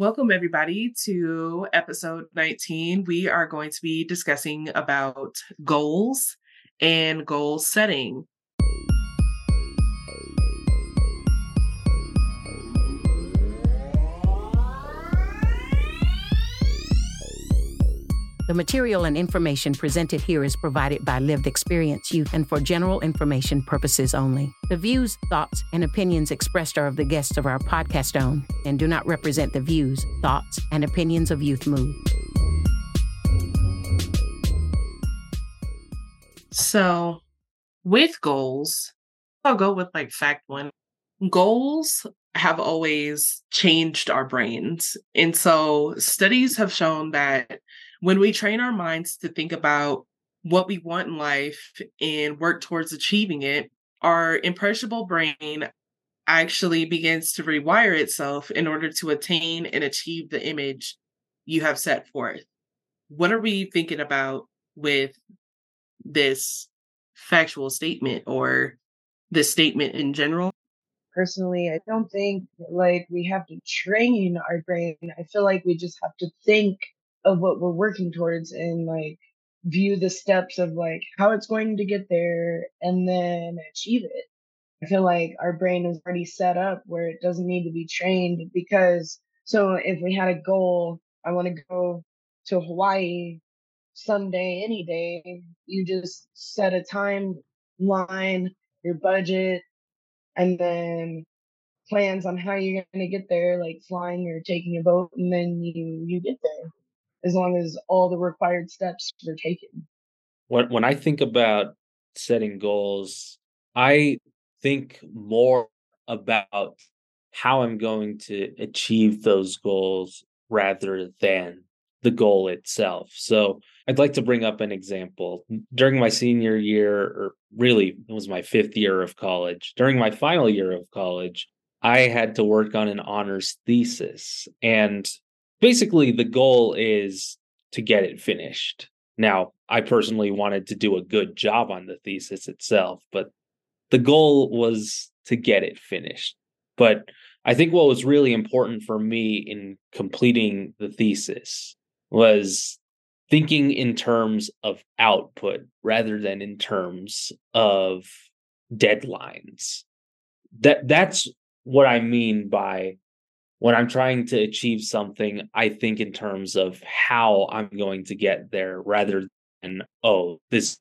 Welcome, everybody, to episode 19. We are going to be discussing about goals and goal setting. The material and information presented here is provided by lived experience youth and for general information purposes only. The views, thoughts, and opinions expressed are of the guests of our podcast own and do not represent the views, thoughts, and opinions of Youth Move. So, with goals, I'll go with like fact one. Goals have always changed our brains. And so, studies have shown that when we train our minds to think about what we want in life and work towards achieving it, our impressionable brain actually begins to rewire itself in order to attain and achieve the image you have set forth. What are we thinking about with this factual statement or this statement in general? Personally, I don't think like we have to train our brain. I feel like we just have to think of what we're working towards and like view the steps of like how it's going to get there and then achieve it. I feel like our brain is already set up where it doesn't need to be trained because so if we had a goal, I want to go to Hawaii someday, any day, you just set a timeline, your budget, and then plans on how you're going to get there, like flying or taking a boat, and then you you get there as long as all the required steps were taken. When when I think about setting goals, I think more about how I'm going to achieve those goals rather than the goal itself. So I'd like to bring up an example. During my senior year, or really, it was my fifth year of college, during my final year of college, I had to work on an honors thesis. And basically the goal is to get it finished. Now, I personally wanted to do a good job on the thesis itself, but the goal was to get it finished. But I think what was really important for me in completing the thesis was thinking in terms of output rather than in terms of deadlines. That that's what I mean by when I'm trying to achieve something, I think in terms of how I'm going to get there rather than, oh, this,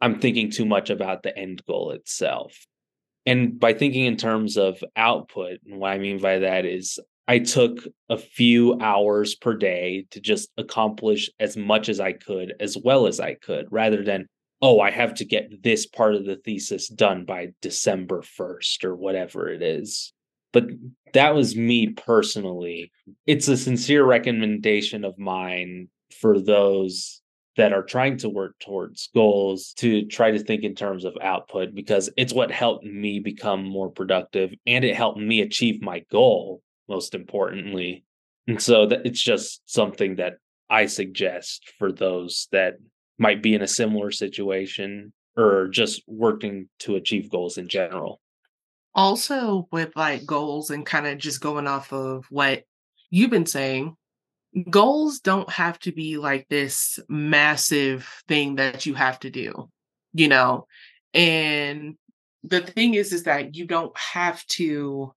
I'm thinking too much about the end goal itself. And by thinking in terms of output, and what I mean by that is I took a few hours per day to just accomplish as much as I could, as well as I could, rather than, oh, I have to get this part of the thesis done by December 1st or whatever it is but that was me personally. It's a sincere recommendation of mine for those that are trying to work towards goals to try to think in terms of output because it's what helped me become more productive and it helped me achieve my goal most importantly and so that it's just something that i suggest for those that might be in a similar situation or just working to achieve goals in general also with like goals and kind of just going off of what you've been saying goals don't have to be like this massive thing that you have to do you know? And the thing is is that you don't have to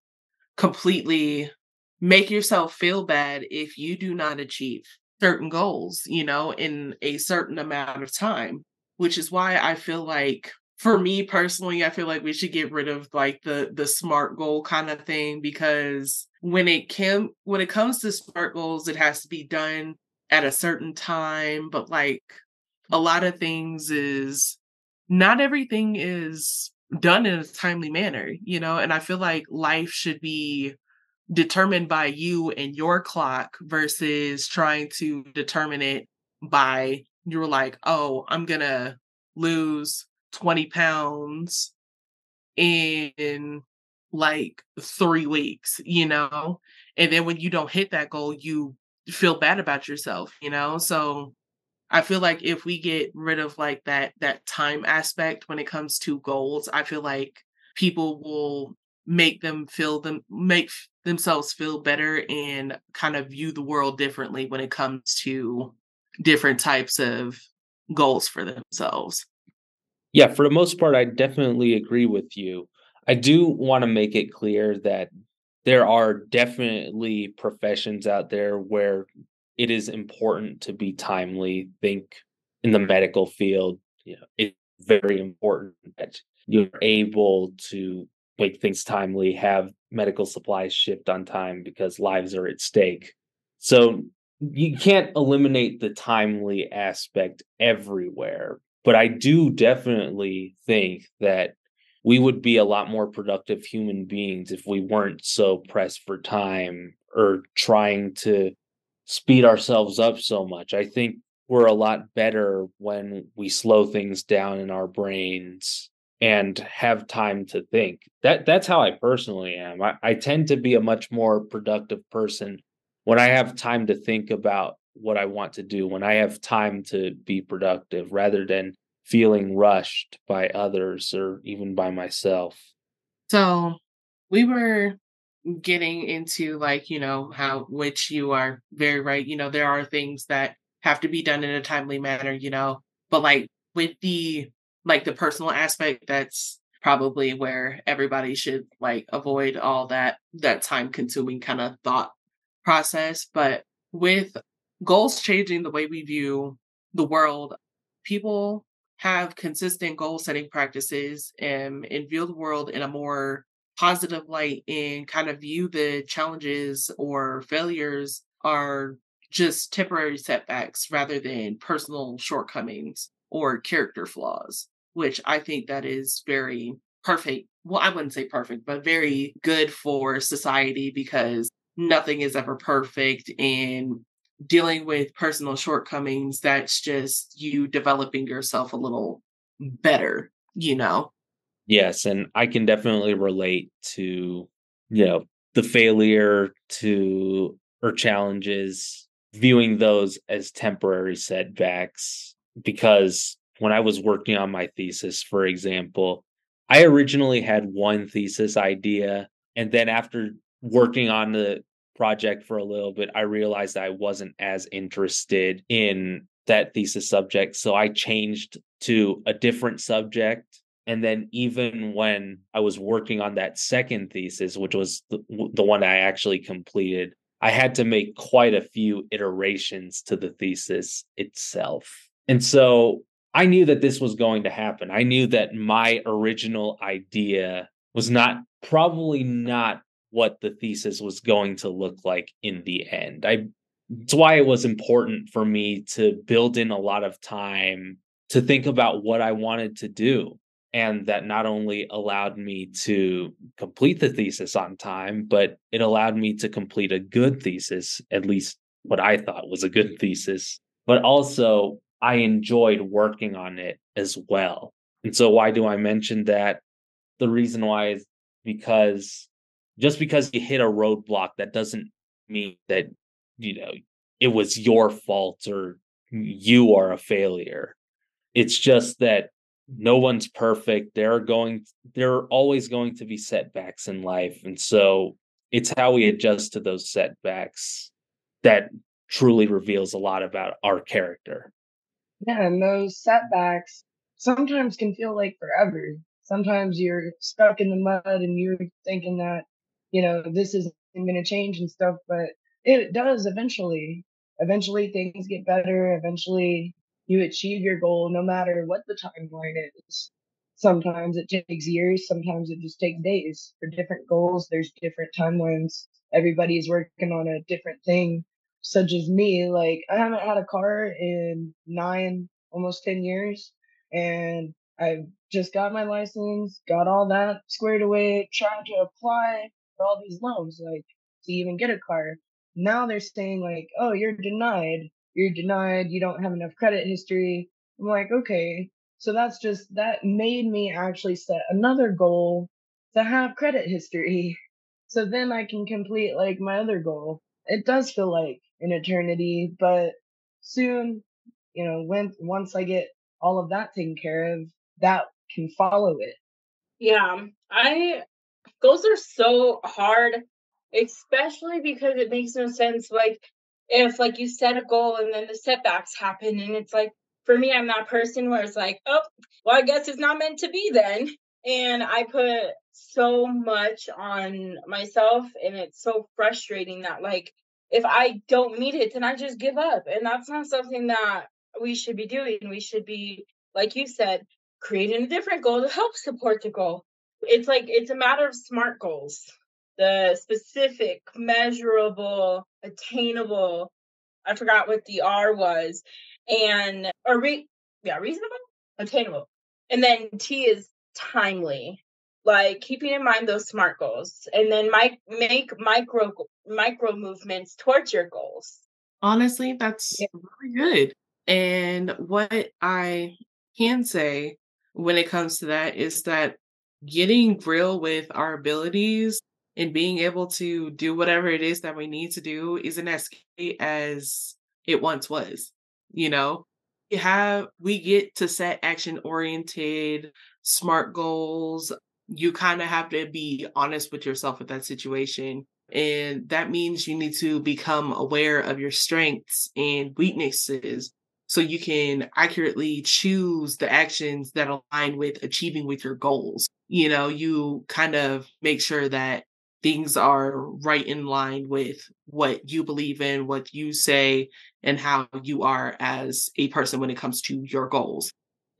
completely make yourself feel bad if you do not achieve certain goals you know in a certain amount of time which is why i feel like for me personally, I feel like we should get rid of like the the smart goal kind of thing because when it can when it comes to smart goals, it has to be done at a certain time. But like a lot of things is not everything is done in a timely manner, you know, and I feel like life should be determined by you and your clock versus trying to determine it by you're like, oh, I'm gonna lose 20 pounds in like three weeks, you know? And then when you don't hit that goal, you feel bad about yourself, you know? So I feel like if we get rid of like that that time aspect when it comes to goals, I feel like people will make them feel them make themselves feel better and kind of view the world differently when it comes to different types of goals for themselves. Yeah, for the most part, I definitely agree with you. I do want to make it clear that there are definitely professions out there where it is important to be timely. Think in the medical field, you know, it's very important that you're able to make things timely, have medical supplies shipped on time because lives are at stake. So you can't eliminate the timely aspect everywhere, but I do definitely think that we would be a lot more productive human beings if we weren't so pressed for time or trying to speed ourselves up so much. I think we're a lot better when we slow things down in our brains and have time to think. That that's how I personally am. I, I tend to be a much more productive person when I have time to think about what I want to do, when I have time to be productive rather than feeling rushed by others or even by myself. So we were getting into like, you know, how which you are very right, you know, there are things that have to be done in a timely manner, you know, but like with the like the personal aspect that's probably where everybody should like avoid all that that time consuming kind of thought process but with goals changing the way we view the world people have consistent goal setting practices and, and view the world in a more positive light and kind of view the challenges or failures are just temporary setbacks rather than personal shortcomings or character flaws, which I think that is very perfect. Well, I wouldn't say perfect, but very good for society because nothing is ever perfect and dealing with personal shortcomings, that's just you developing yourself a little better, you know? Yes. And I can definitely relate to, you know, the failure to or challenges, viewing those as temporary setbacks. Because when I was working on my thesis, for example, I originally had one thesis idea. And then after working on the project for a little bit, I realized I wasn't as interested in that thesis subject. So I changed to a different subject. And then even when I was working on that second thesis, which was the, the one I actually completed, I had to make quite a few iterations to the thesis itself. And so I knew that this was going to happen. I knew that my original idea was not probably not what the thesis was going to look like in the end. I it's why it was important for me to build in a lot of time to think about what I wanted to do. And that not only allowed me to complete the thesis on time, but it allowed me to complete a good thesis, at least what I thought was a good thesis. But also, I enjoyed working on it as well. And so, why do I mention that? The reason why is because just because you hit a roadblock that doesn't mean that you know it was your fault or you are a failure. It's just that no one's perfect. There are going there are always going to be setbacks in life and so it's how we adjust to those setbacks that truly reveals a lot about our character. Yeah and those setbacks sometimes can feel like forever. Sometimes you're stuck in the mud and you're thinking that you know, this isn't going to change and stuff, but it does eventually. Eventually things get better. Eventually you achieve your goal no matter what the timeline is. Sometimes it takes years. Sometimes it just takes days for different goals. There's different timelines. Everybody's working on a different thing. Such as me, like I haven't had a car in nine, almost 10 years. And I just got my license, got all that squared away, trying to apply for all these loans, like to even get a car. Now they're saying like, oh, you're denied. You're denied. You don't have enough credit history. I'm like, okay. So that's just, that made me actually set another goal to have credit history. So then I can complete like my other goal. It does feel like an eternity, but soon, you know, when, once I get all of that taken care of, that can follow it. Yeah. I goals are so hard especially because it makes no sense. Like, if like you set a goal and then the setbacks happen, and it's like, for me, I'm that person where it's like, oh, well, I guess it's not meant to be then. And I put so much on myself, and it's so frustrating that, like, if I don't meet it, then I just give up. And that's not something that we should be doing. We should be, like you said, creating a different goal to help support the goal. It's like it's a matter of smart goals, the specific, measurable, attainable. I forgot what the R was, and or re, yeah, reasonable, attainable, and then T is timely. Like keeping in mind those smart goals, and then my, make micro micro movements towards your goals. Honestly, that's yeah. really good. And what I can say when it comes to that is that getting real with our abilities and being able to do whatever it is that we need to do isn't as as it once was. You know, we have we get to set action oriented, smart goals. You kind of have to be honest with yourself with that situation. And that means you need to become aware of your strengths and weaknesses so you can accurately choose the actions that align with achieving with your goals. You know, you kind of make sure that things are right in line with what you believe in, what you say, and how you are as a person when it comes to your goals.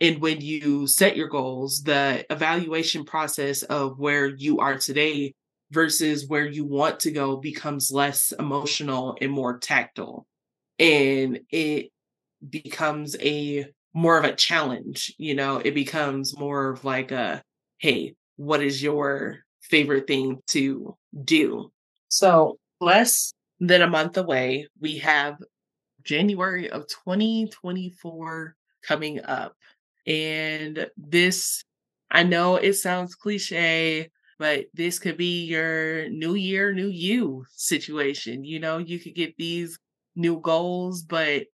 And when you set your goals, the evaluation process of where you are today versus where you want to go becomes less emotional and more tactile. And it becomes a more of a challenge, you know, it becomes more of like a, hey, what is your favorite thing to do? So less than a month away, we have January of 2024 coming up. And this, I know it sounds cliche, but this could be your new year, new you situation. You know, you could get these new goals, but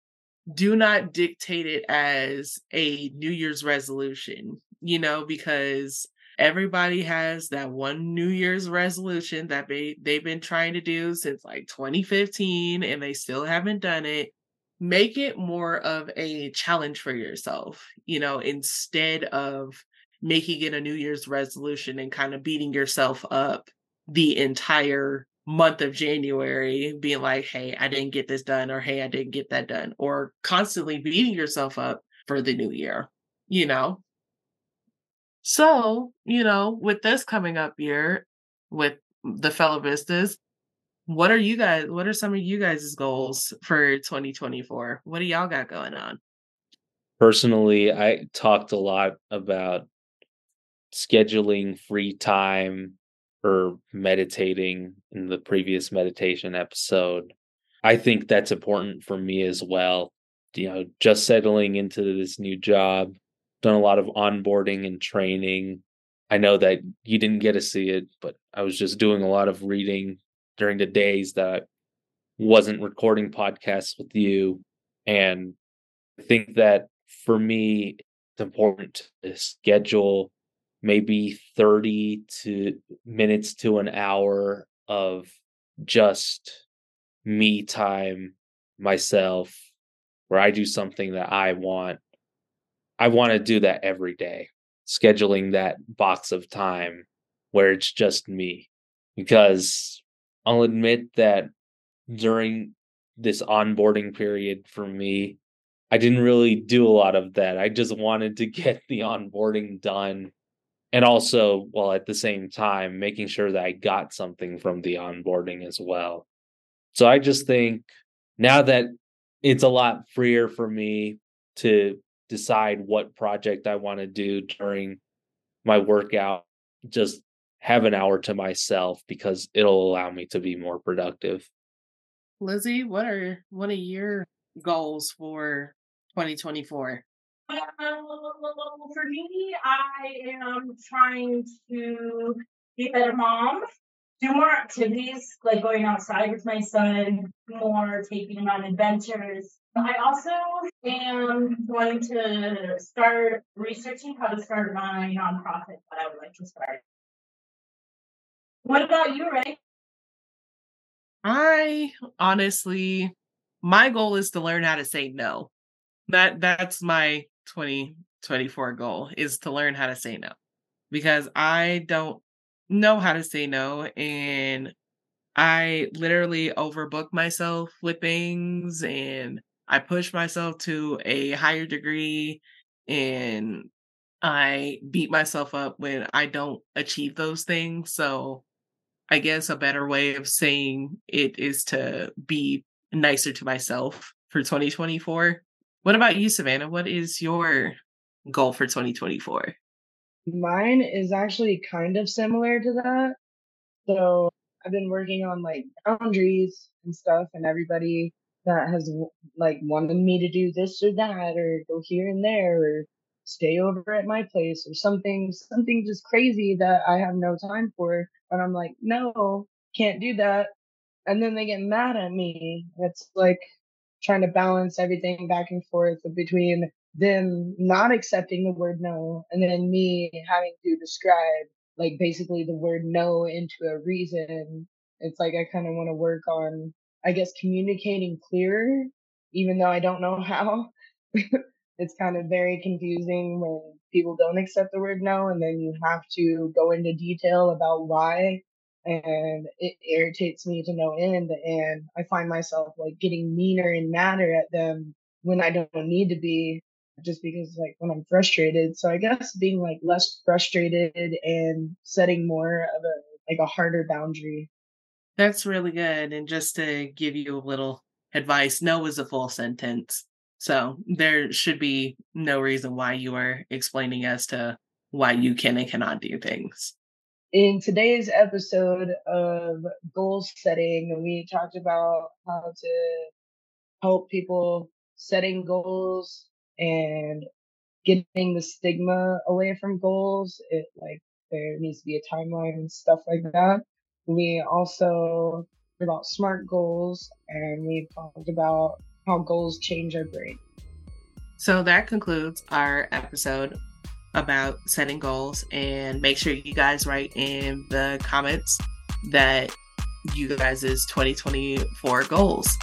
do not dictate it as a New Year's resolution, you know, because everybody has that one New Year's resolution that they, they've been trying to do since like 2015 and they still haven't done it. Make it more of a challenge for yourself, you know, instead of making it a New Year's resolution and kind of beating yourself up the entire month of January being like, hey, I didn't get this done, or hey, I didn't get that done, or constantly beating yourself up for the new year, you know? So, you know, with this coming up year with the fellow vistas, what are you guys, what are some of you guys' goals for 2024? What do y'all got going on? Personally, I talked a lot about scheduling free time or meditating in the previous meditation episode. I think that's important for me as well. You know, just settling into this new job, done a lot of onboarding and training. I know that you didn't get to see it, but I was just doing a lot of reading during the days that I wasn't recording podcasts with you. And I think that for me, it's important to schedule maybe 30 to minutes to an hour of just me time myself where I do something that I want. I want to do that every day, scheduling that box of time where it's just me. Because I'll admit that during this onboarding period for me, I didn't really do a lot of that. I just wanted to get the onboarding done and also while at the same time making sure that I got something from the onboarding as well. So I just think now that it's a lot freer for me to decide what project I want to do during my workout, just have an hour to myself because it'll allow me to be more productive. Lizzie, what are what are your goals for 2024? for me, I am trying to be a better mom, do more activities like going outside with my son, more taking him on adventures. I also am going to start researching how to start my nonprofit that I would like to start. What about you, Ray? I honestly, my goal is to learn how to say no. That that's my 2024 goal is to learn how to say no because I don't know how to say no and I literally overbook myself with things and I push myself to a higher degree and I beat myself up when I don't achieve those things. So I guess a better way of saying it is to be nicer to myself for 2024. What about you, Savannah? What is your goal for 2024? Mine is actually kind of similar to that. So I've been working on like boundaries and stuff, and everybody that has like wanted me to do this or that, or go here and there, or stay over at my place, or something, something just crazy that I have no time for. And I'm like, no, can't do that. And then they get mad at me. It's like trying to balance everything back and forth between them not accepting the word no and then me having to describe like basically the word no into a reason. It's like I kind of want to work on, I guess, communicating clearer, even though I don't know how. it's kind of very confusing when people don't accept the word no and then you have to go into detail about why and it irritates me to no end and i find myself like getting meaner and madder at them when i don't need to be just because like when I'm frustrated. So I guess being like less frustrated and setting more of a like a harder boundary. That's really good. And just to give you a little advice, no is a full sentence. So there should be no reason why you are explaining as to why you can and cannot do things. In today's episode of goal setting, we talked about how to help people setting goals and getting the stigma away from goals. It like there needs to be a timeline and stuff like that. We also talked about smart goals and we talked about how goals change our brain. So that concludes our episode about setting goals and make sure you guys write in the comments that you guys' 2024 goals.